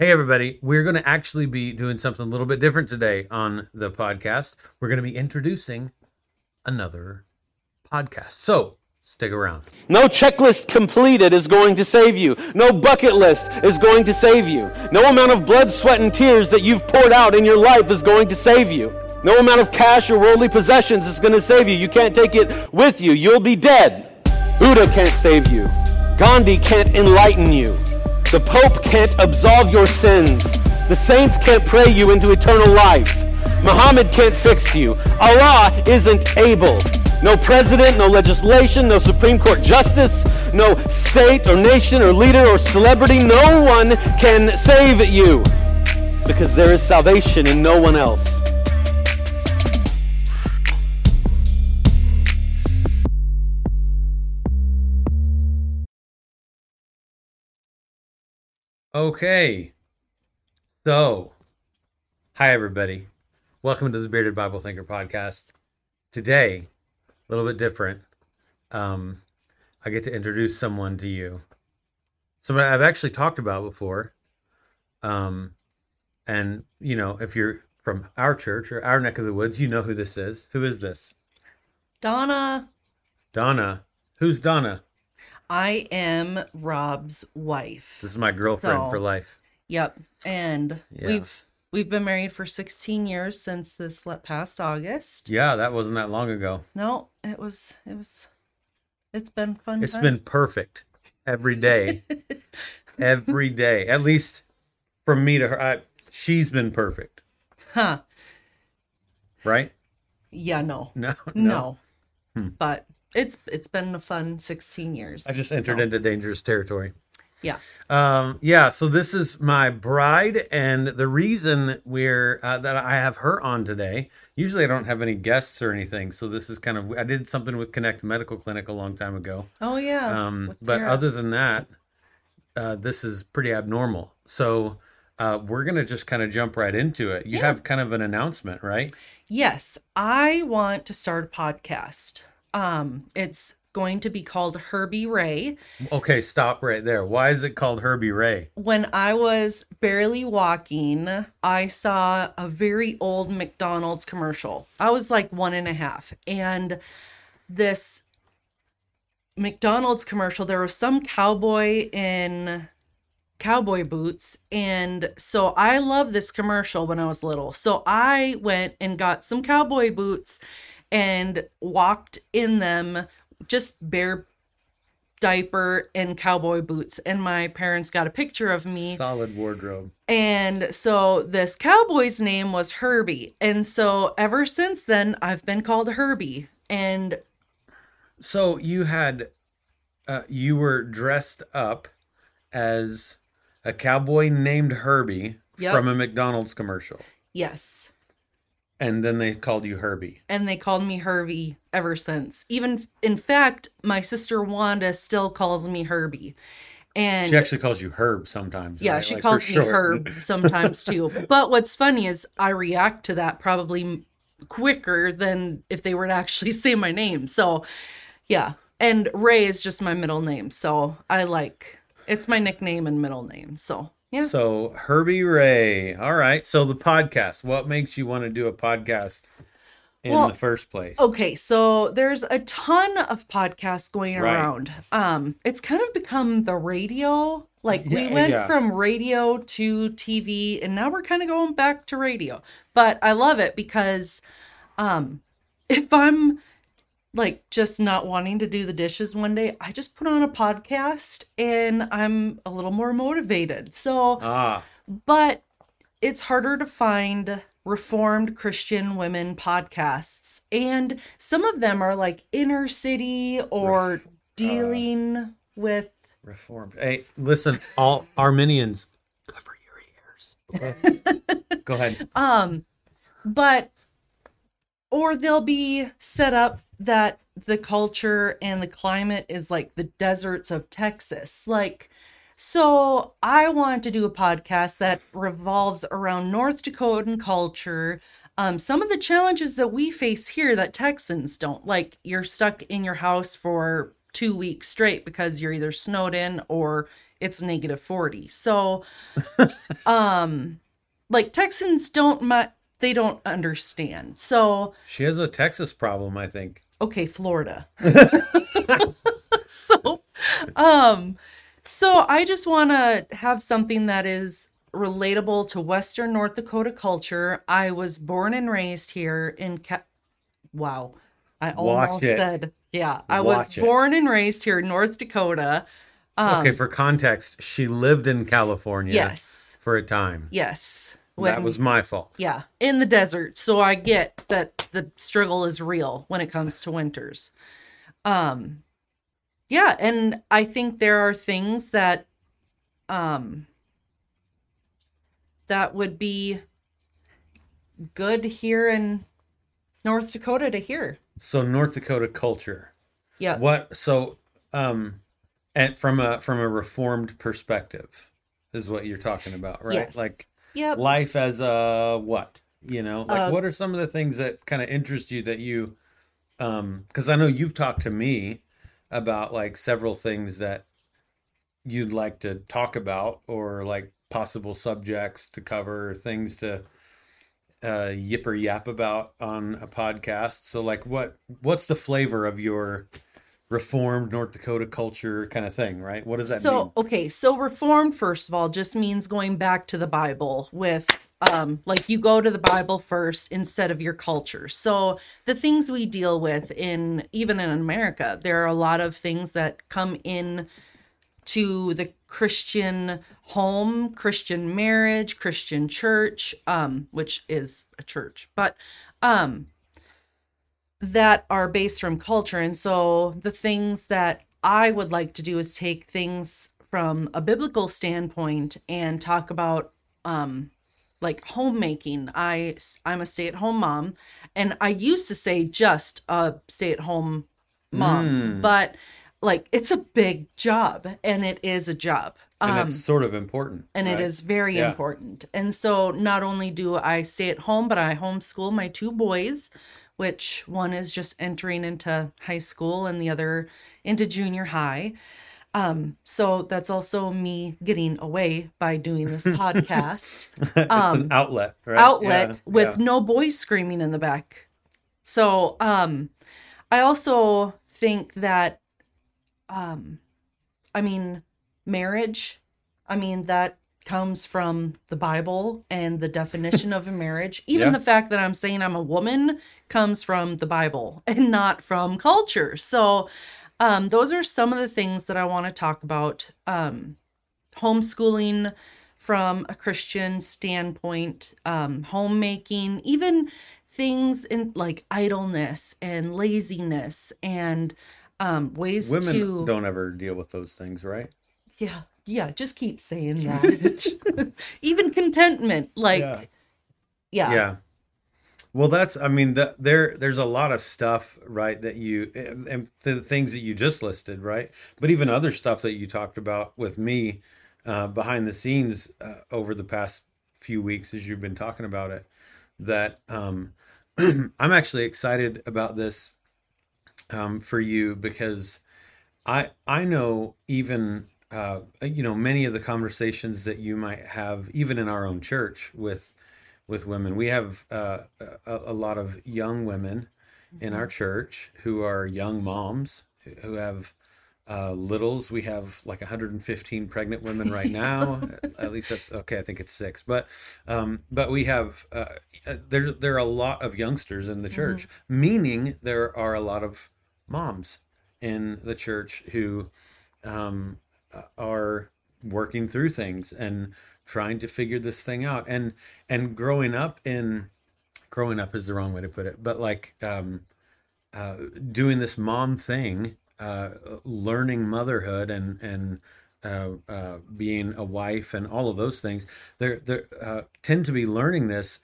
Hey, everybody. We're going to actually be doing something a little bit different today on the podcast. We're going to be introducing another podcast. So stick around. No checklist completed is going to save you. No bucket list is going to save you. No amount of blood, sweat, and tears that you've poured out in your life is going to save you. No amount of cash or worldly possessions is going to save you. You can't take it with you. You'll be dead. Buddha can't save you. Gandhi can't enlighten you. The Pope can't absolve your sins. The saints can't pray you into eternal life. Muhammad can't fix you. Allah isn't able. No president, no legislation, no Supreme Court justice, no state or nation or leader or celebrity. No one can save you because there is salvation in no one else. Okay. So, hi, everybody. Welcome to the Bearded Bible Thinker podcast. Today, a little bit different. Um, I get to introduce someone to you. Somebody I've actually talked about before. Um, and, you know, if you're from our church or our neck of the woods, you know who this is. Who is this? Donna, Donna. Who's Donna? I am Rob's wife. This is my girlfriend So- for life. Yep. And Yeah. we've we've been married for 16 years since this past August. Yeah, that wasn't that long ago. No, it was it was it's been fun. It's time. been perfect every day. every day. At least from me to her. I, she's been perfect, Huh. right? Yeah, no. No, No. Hmm. But it's it's been a fun 16 years. I just entered So, into dangerous territory. Yeah. Um, yeah, so this is my bride, and the reason we're uh, that I have her on today. Usually, I don't have any guests or anything, so this is kind of I did something with Connect Medical Clinic a long time ago. Oh yeah. Um, but other than that, uh, this is pretty abnormal. So uh, we're gonna just kind of jump right into it. You Yeah. have kind of an announcement, right? Yes, I want to start a podcast. Um it's going to be called Herbie Rae. Okay, stop right there. Why is it called Herbie Rae? when I was barely walking, I saw a very old McDonald's commercial. I was like one and a half. And this McDonald's commercial, there was some cowboy in cowboy boots. And so I love this commercial when I was little. So I went and got some cowboy boots and walked in them just bare diaper and cowboy boots. And my parents got a picture of me. Solid wardrobe. and so this cowboy's name was Herbie. And so ever since then I've been called Herbie. And So you had, uh, you were dressed up as a cowboy named Herbie Yep. from a McDonald's commercial, yes and then they called you Herbie. and they called me Herbie ever since even in fact my sister Wanda still calls me Herbie and She actually calls you Herb sometimes. Yeah, right? she Like, calls me short. Herb sometimes too. But what's funny is I react to that probably quicker than if they were to actually say my name. So, yeah. And Rae is just my middle name. So I like it's my nickname and middle name. So, yeah. So Herbie Rae. All right. So the podcast. What makes you want to do a podcast in Well, the first place? Okay, so there's a ton of podcasts going Right. around. Um, it's kind of become the radio. Like we Yeah, went yeah. from radio to TV, and now we're kind of going back to radio. But I love it because, um, if I'm like just not wanting to do the dishes one day, I just put on a podcast and I'm a little more motivated. So Ah, but it's harder to find reformed christian women podcasts and some of them are like inner city or dealing with reformed. Hey, listen, all Arminians, cover your ears. Go ahead. um but or they'll be set up that the culture and the climate is like the deserts of texas like so i want to do a podcast that revolves around north dakotan culture um, some of the challenges that we face here that texans don't like you're stuck in your house for two weeks straight because you're either snowed in or it's negative 40. So, um, like Texans don't, they don't understand. So, She has a Texas problem, I think. okay, Florida. so, um, so I just want to have something that is relatable to Western North Dakota culture. I was born and raised here in Ca- wow. I Watch almost it. said, yeah, I Watch was it. born and raised here in North Dakota. Um, okay, for context, she lived in California Yes. for a time. Yes. That was my fault. yeah, in the desert. So I get that the struggle is real when it comes to winters. Um yeah, and I think there are things that um that would be good here in North Dakota to hear. So North Dakota culture. Yeah. What so um and from a from a reformed perspective is what you're talking about, right? Yes. Like Yep. life as a what? You know, like Uh, what are some of the things that kind of interest you that you um cuz I know you've talked to me about like several things that you'd like to talk about or like possible subjects to cover, things to uh yip or yap about on a podcast. So like what what's the flavor of your reformed North Dakota culture kind of thing, right? What does that So, mean? So, okay, so reformed first of all just means going back to the Bible with um like you go to the Bible first instead of your culture. So, the things we deal with in even in America, there are a lot of things that come in to the Christian home, Christian marriage, Christian church, um which is a church. But um that are based from culture. And so the things that I would like to do is take things from a biblical standpoint and talk about um like homemaking. I I'm a stay-at-home mom and I used to say just a stay-at-home mom, Mm. but like it's a big job and it is a job. And Um, it's sort of important. and it right? is very Yeah. important. And so not only do I stay at home, but I homeschool my two boys, which one is just entering into high school and the other into junior high. Um, so that's also me getting away by doing this podcast it's um, an outlet, right? outlet Yeah, with yeah. no boys screaming in the back. So, um, I also think that, um, I mean, marriage, I mean, that comes from the Bible and the definition of a marriage. Even Yeah. the fact that I'm saying I'm a woman comes from the Bible and not from culture. So, um, those are some of the things that I want to talk about. Um, homeschooling from a Christian standpoint, um, homemaking, even things in like idleness and laziness and um, ways Women to don't ever deal with those things, right? yeah yeah just keep saying that. Even contentment like Yeah. yeah. Yeah. Well that's i mean the, there there's a lot of stuff right that you and and the things that you just listed right? But even other stuff that you talked about with me uh, behind the scenes uh, over the past few weeks as you've been talking about it that um, i'm actually excited about this um, for you because i i know even uh, you know many of the conversations that you might have even in our own church with with women. We have uh, a, a lot of young women in our church who are young moms who have uh, littles. We have like 115 pregnant women right now. At least that's okay. I think it's six, but um, but we have uh, there's there are a lot of youngsters in the church, meaning there are a lot of moms in the church who um, are working through things and trying to figure this thing out and and growing up in growing up is the wrong way to put it but like um uh doing this mom thing uh learning motherhood and and uh, uh, being a wife and all of those things, they they uh, tend to be learning this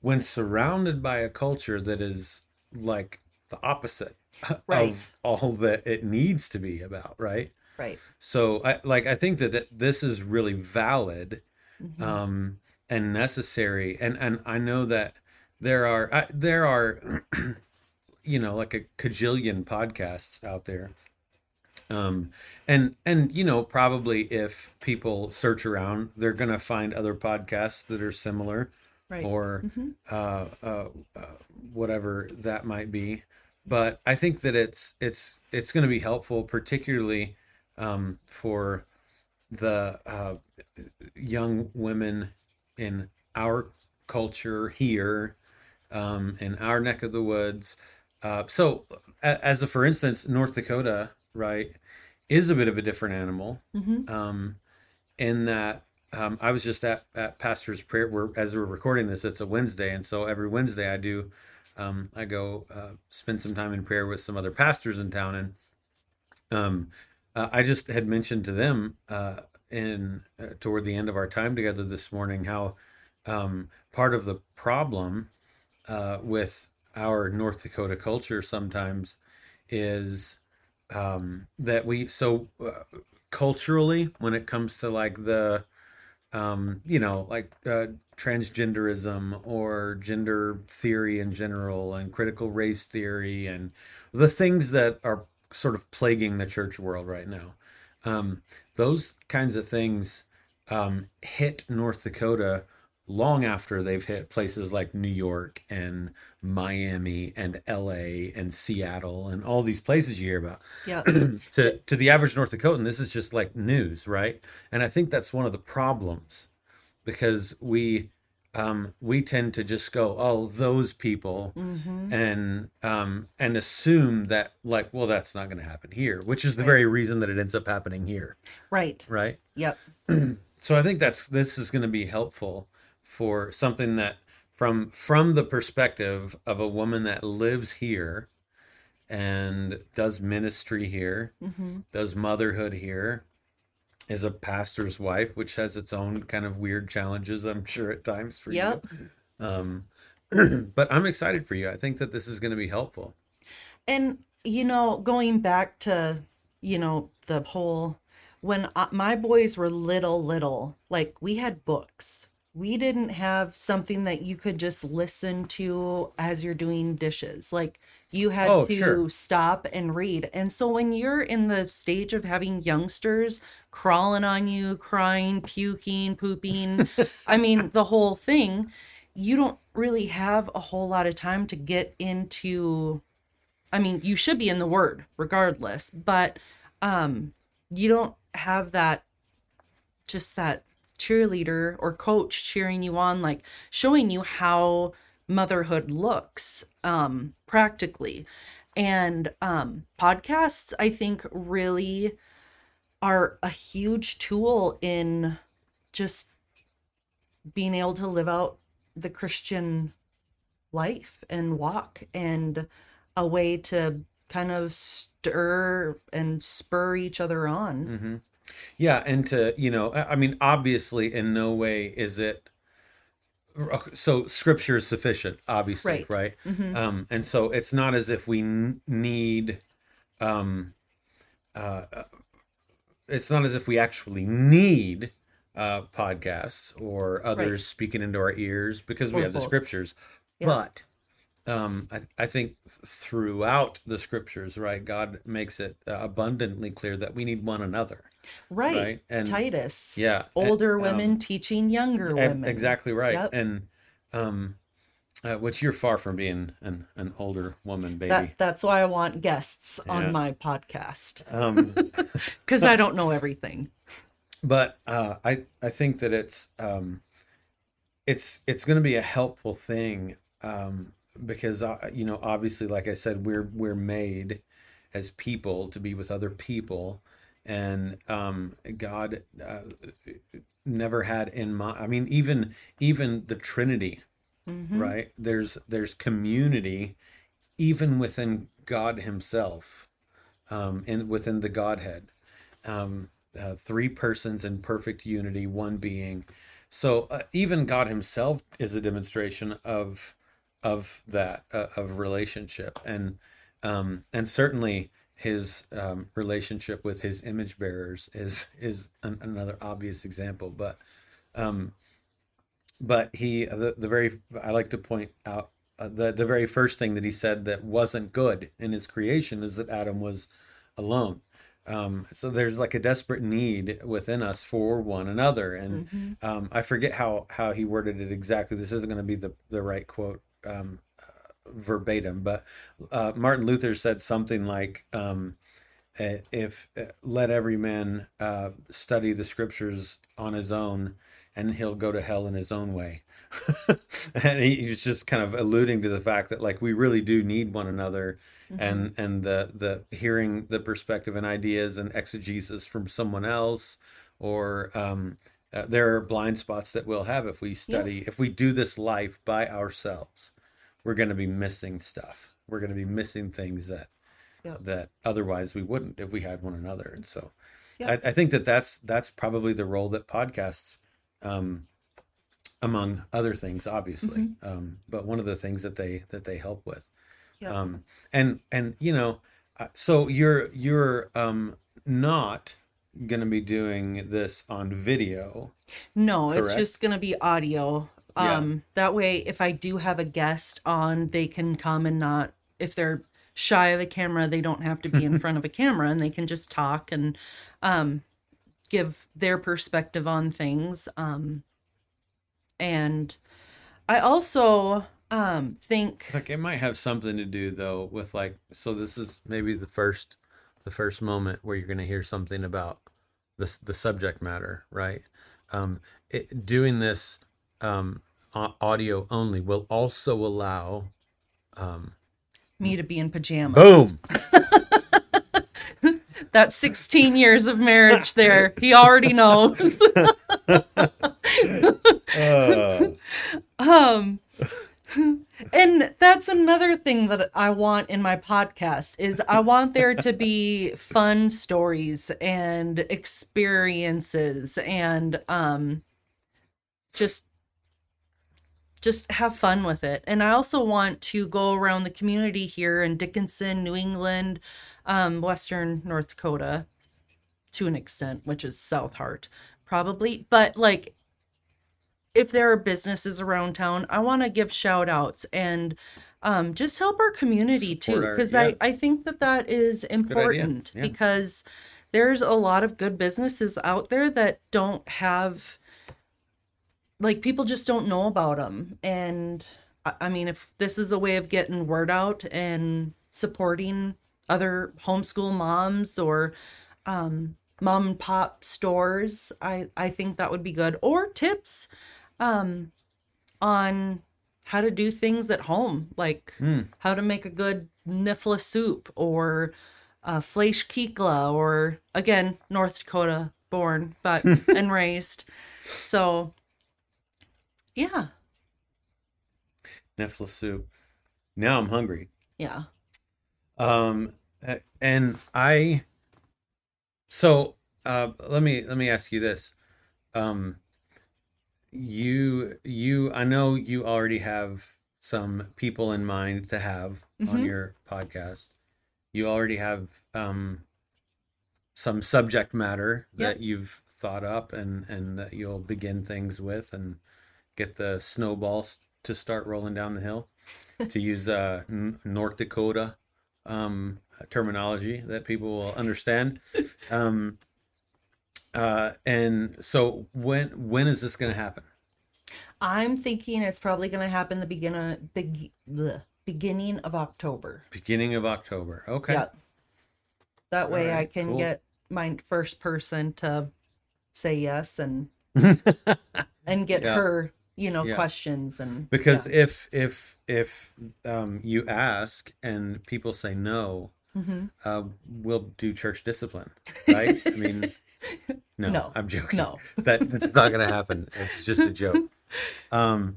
when surrounded by a culture that is like the opposite Right. of all that it needs to be about, right? Right So I like I think that this is really valid Mm-hmm. um, and necessary, and and I know that there are I, there are you know like a cajillion podcasts out there Um, and and you know probably if people search around, they're gonna find other podcasts that are similar, Right. or uh, uh, uh, whatever that might be. But I think that it's it's it's going to be helpful, particularly um, for the uh, young women in our culture here, um, in our neck of the woods. Uh, so, as a for instance, North Dakota, right, is a bit of a different animal um, in that um, I was just at, at pastor's prayer. We're, as we're recording this, it's a Wednesday, and so every Wednesday I do, um, I go uh, spend some time in prayer with some other pastors in town, and um, uh, I just had mentioned to them uh, in uh, toward the end of our time together this morning how um, part of the problem uh, with our North Dakota culture sometimes is um, that we so uh, culturally when it comes to like the um, you know like uh, transgenderism or gender theory in general and critical race theory and the things that are sort of plaguing the church world right now um, those kinds of things um, hit North Dakota long after they've hit places like New York and Miami and LA and Seattle and all these places you hear about. Yeah. to to the average North Dakotan, this is just like news, right? And I think that's one of the problems because we um, we tend to just go, oh, those people, and um, and assume that like, well, that's not going to happen here, which is the very reason that it ends up happening here, right. right? Yep. so I think that's this is going to be helpful for something that from from the perspective of a woman that lives here and does ministry here, does motherhood here, is a pastor's wife, which has its own kind of weird challenges, I'm sure at times for Yep. you. Um, but I'm excited for you. I think that this is going to be helpful. And you know, going back to you know the whole when uh, my boys were little, little, like we had books. We didn't have something that you could just listen to as you're doing dishes. Like you had Oh, to sure. stop and read. And so when you're in the stage of having youngsters crawling on you, crying, puking, pooping, I mean, the whole thing, you don't really have a whole lot of time to get into I mean, you should be in the word regardless, but um you don't have that just that cheerleader or coach cheering you on like showing you how motherhood looks um practically. And um podcasts I think really are a huge tool in just being able to live out the Christian life and walk and a way to kind of stir and spur each other on. Yeah, and to you know, I mean, obviously, in no way is it. So scripture is sufficient, obviously, right? Right. Um, and so it's not as if we n- need. Um, uh, it's not as if we actually need uh, podcasts or others Right. speaking into our ears because we Or have the scriptures. Yeah. But um, I, I think throughout the scriptures, right, God makes it uh, abundantly clear that we need one another. Right. Right, and- Titus. Yeah, Older and, women um, teaching younger women. exactly right, Yep. and um, uh, which you're far from being an an older woman, baby. That that's why I want guests Yeah. on my podcast um, because I don't know everything. but uh, I I think that it's um, it's it's going to be a helpful thing um, because uh, you know obviously like I said we're we're made as people to be with other people and um, God uh, never had in mind I mean even even the Trinity right? There's there's community even within God himself um, and within the Godhead um, uh, three persons in perfect unity, one being. So uh, even God Himself is a demonstration of of that uh, of relationship, and um, and certainly His um, relationship with His image bearers is is an, another obvious example. But um, but He the the very I like to point out. Uh, the the very first thing that he said that wasn't good in his creation is that Adam was alone um, so there's like a desperate need within us for one another, and Mhm. um, I forget how how he worded it exactly. This isn't going to be the the right quote um, verbatim, but uh, Martin Luther said something like, um, uh, "If uh, let every man uh, study the scriptures on his own, and he'll go to hell in his own way." and he, was just kind of alluding to the fact that like we really do need one another and and the the hearing the perspective and ideas and exegesis from someone else or um uh, there are blind spots that we'll have if we study if we do this life by ourselves we're going to be missing stuff we're going to be missing things that that otherwise we wouldn't if we had one another and so. I, I think that that's that's probably the role that podcasts um among other things obviously Mm-hmm. um but one of the things that they that they help with um and and you know uh, so you're you're um not going to be doing this on video No, it's just going to be audio. Yeah. Um that way if I do have a guest on, they can come and not if they're shy of a camera, they don't have to be in front of a camera and they can just talk and um give their perspective on things. Um and I also um think like it might have something to do though with like so this is maybe the first the first moment where you're going to hear something about the the subject matter right um it, doing this um audio only will also allow um me to be in pajamas. boom That's 16 years of marriage there. He already knows. um and that's another thing that I want in my podcast is I want there to be fun stories and experiences and um just just have fun with it. And I also want to go around the community here in Dickinson, New England, um, Western North Dakota to an extent, which is South Heart, probably. But like if there are businesses around town, I want to give shout outs and um, just help our community too. Support our- Because yeah. I, I think that that is important yeah. because there's a lot of good businesses out there that don't have like people just don't know about them and I- mean if this is a way of getting word out and supporting other homeschool moms or um, mom and pop stores i i think that would be good. Or tips um on how to do things at home like how to make a good knoephla soup or uh, fleisch kikla or again north dakota born but and raised. So yeah Knoephla soup now i'm hungry yeah Um, and I, so, uh, let me, let me ask you this. Um, you, you, I know you already have some people in mind to have on Mhm. your podcast. You already have, um, some subject matter Yep. that you've thought up and, and that you'll begin things with and get the snowballs to start rolling down the hill to use, uh, N- North Dakota, um, terminology that people will understand. Um, uh, and so when when is this going to happen? i'm thinking it's probably going to happen the beginning big the beginning of october Beginning of October. Okay. Yep. that way i can cool. get my first person to say yes and and get Yeah. her you know Yeah. questions and Because yeah. if if if um, you ask and people say no, Mhm. uh, we'll do church discipline, right? I mean, no, No. I'm joking. No. that that's not going to happen. It's just a joke. Um,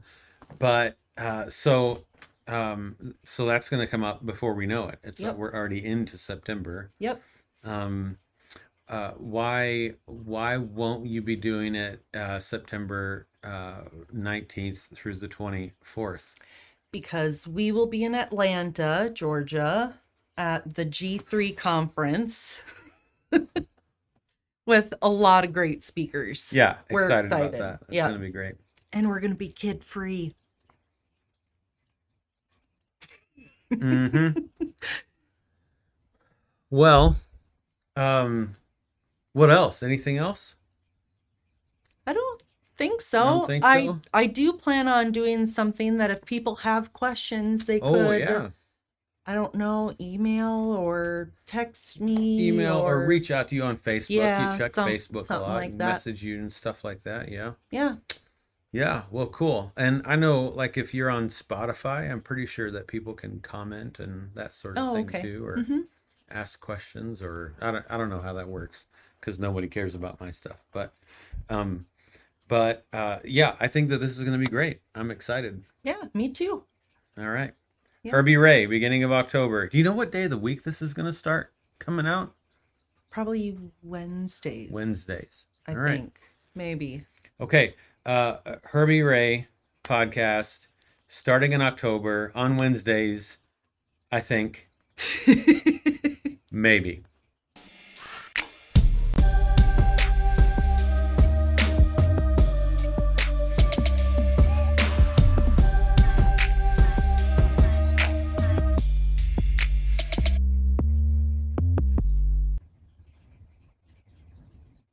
but uh, so um, so that's going to come up before we know it. It's Yep. we're already into September. yep Um, uh, why why won't you be doing it uh, September uh, 19th through the 24th? because we will be in Atlanta, Georgia at the G3 conference with a lot of great speakers. Yeah, We're excited, about excited. that. It's Yeah. going to be great. And we're going to be kid free. hmm well, Um, what else? Anything else? I don't think so. don't think I so? I do plan on doing something that if people have questions, they Oh could. yeah, I don't know, email or text me. email or, reach out to you on Facebook. Yeah, you check some- Facebook a lot, like and message you and stuff like that. Yeah. Yeah, Yeah, well, cool. And I know, like, if you're on Spotify, I'm pretty sure that people can comment and that sort of Oh, thing okay. too, or Mhm. ask questions, or I don't, I don't know how that works because nobody cares about my stuff. But, um, but uh, yeah, I think that this is going to be great. I'm excited. yeah, me too. All right, Yeah. Herbie Rae, beginning of October. Do you know what day of the week this is going to start coming out? Probably Wednesdays. Wednesdays. I All right. think maybe. Okay. Uh, Herbie Rae podcast starting in October on Wednesdays, I think. Maybe.